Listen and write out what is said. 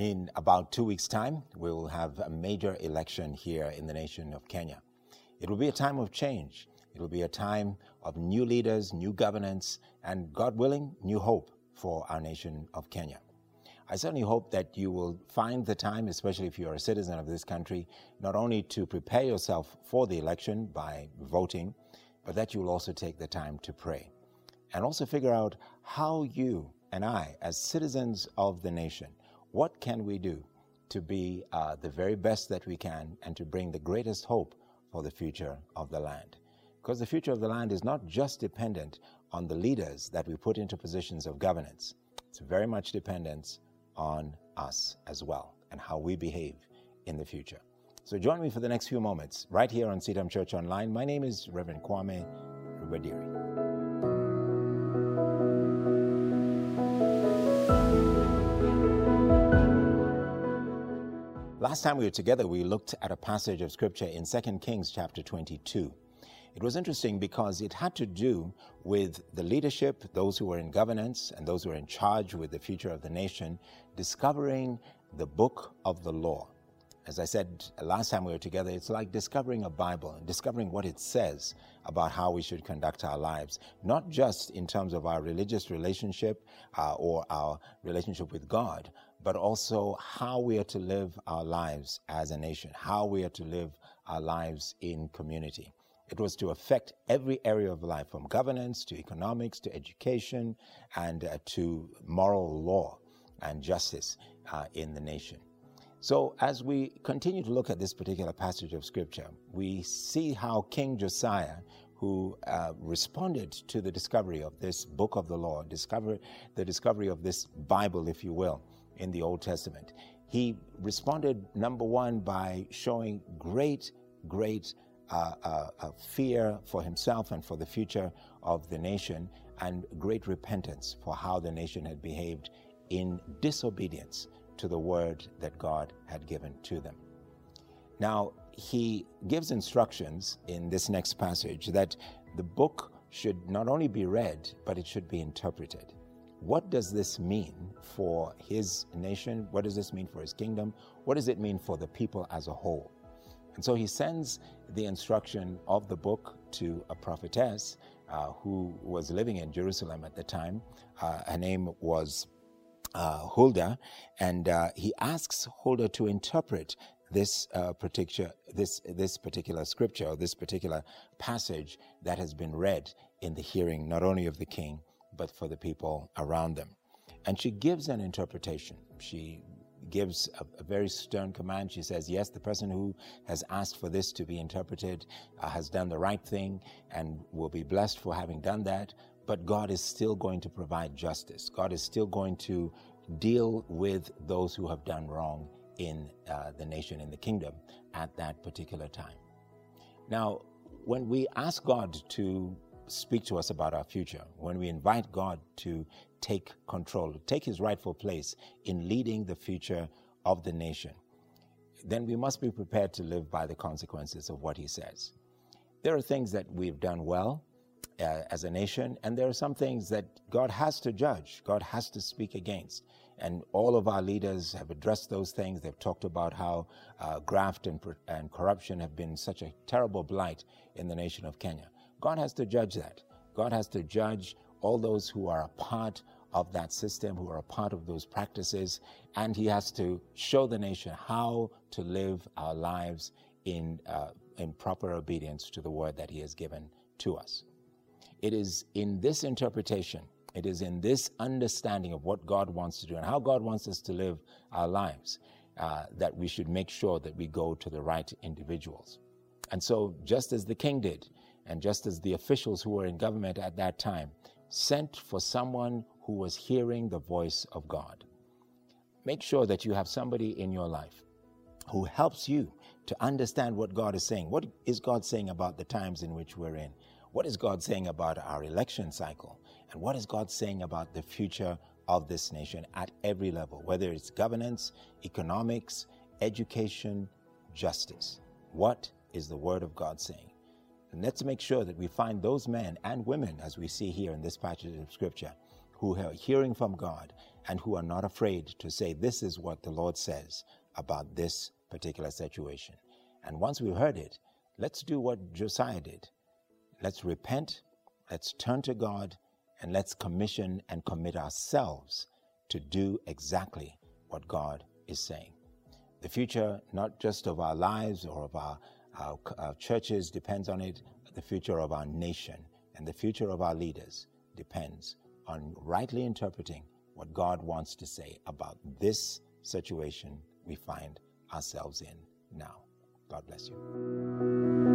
In about two weeks' time, we will have a major election here in the nation of Kenya. It will be a time of change. It will be a time of new leaders, new governance, and God willing, new hope for our nation of Kenya. I certainly hope that you will find the time, especially if you're a citizen of this country, not only to prepare yourself for the election by voting, but that you will also take the time to pray and also figure out how you and I, as citizens of the nation, what can we do to be uh, the very best that we can and to bring the greatest hope for the future of the land? Because the future of the land is not just dependent on the leaders that we put into positions of governance, it's very much dependent on us as well and how we behave in the future. So join me for the next few moments right here on CITAM Church Online. My name is Reverend Kamau Rubadiri. Last time we were together, we looked at a passage of scripture in 2 Kings chapter 22. It was interesting because it had to do with the leadership, those who were in governance, and those who were in charge with the future of the nation, discovering the book of the law. As I said last time we were together, it's like discovering a Bible and discovering what it says about how we should conduct our lives, not just in terms of our religious relationship uh, or our relationship with God, but also how we are to live our lives as a nation, how we are to live our lives in community. It was to affect every area of life, from governance to economics to education and uh, to moral law and justice uh, in the nation. So, as we continue to look at this particular passage of scripture, we see how King Josiah, who uh, responded to the discovery of this book of the law, discover the discovery of this Bible, if you will, in the Old Testament. He responded, number one, by showing great, great uh, uh, uh, fear for himself and for the future of the nation, and great repentance for how the nation had behaved in disobedience to the word that God had given to them. Now, he gives instructions in this next passage that the book should not only be read, but it should be interpreted what does this mean for his nation? What does this mean for his kingdom? What does it mean for the people as a whole? And so he sends the instruction of the book to a prophetess uh, who was living in Jerusalem at the time. Uh, her name was uh, Huldah, and uh, he asks Huldah to interpret this uh, particular this this particular scripture or this particular passage that has been read in the hearing not only of the king but for the people around them. And she gives an interpretation. She gives a, a, very stern command. She says, Yes, the person who has asked for this to be interpreted uh, has done the right thing and will be blessed for having done that. But God is still going to provide justice. God is still going to deal with those who have done wrong in uh, the nation, in the kingdom at that particular time. Now, when we ask God to speak to us about our future, when we invite God to take control, take his rightful place in leading the future of the nation, then we must be prepared to live by the consequences of what he says. There are things that we've done well uh, as a nation, and there are some things that God has to judge, God has to speak against. And all of our leaders have addressed those things. They've talked about how uh, graft and, and corruption have been such a terrible blight in the nation of Kenya. God has to judge that. God has to judge all those who are a part of that system, who are a part of those practices, and He has to show the nation how to live our lives in, uh, in proper obedience to the word that He has given to us. It is in this interpretation, it is in this understanding of what God wants to do and how God wants us to live our lives uh, that we should make sure that we go to the right individuals. And so, just as the king did, and just as the officials who were in government at that time sent for someone who was hearing the voice of God. Make sure that you have somebody in your life who helps you to understand what God is saying. What is God saying about the times in which we're in? What is God saying about our election cycle? And what is God saying about the future of this nation at every level, whether it's governance, economics, education, justice? What is the Word of God saying? And let's make sure that we find those men and women, as we see here in this passage of Scripture, who are hearing from God and who are not afraid to say, This is what the Lord says about this particular situation. And once we've heard it, let's do what Josiah did. Let's repent, let's turn to God, and let's commission and commit ourselves to do exactly what God is saying. The future, not just of our lives or of our, our, our churches, depends on it, the future of our nation and the future of our leaders depends on rightly interpreting what God wants to say about this situation we find ourselves in now. God bless you.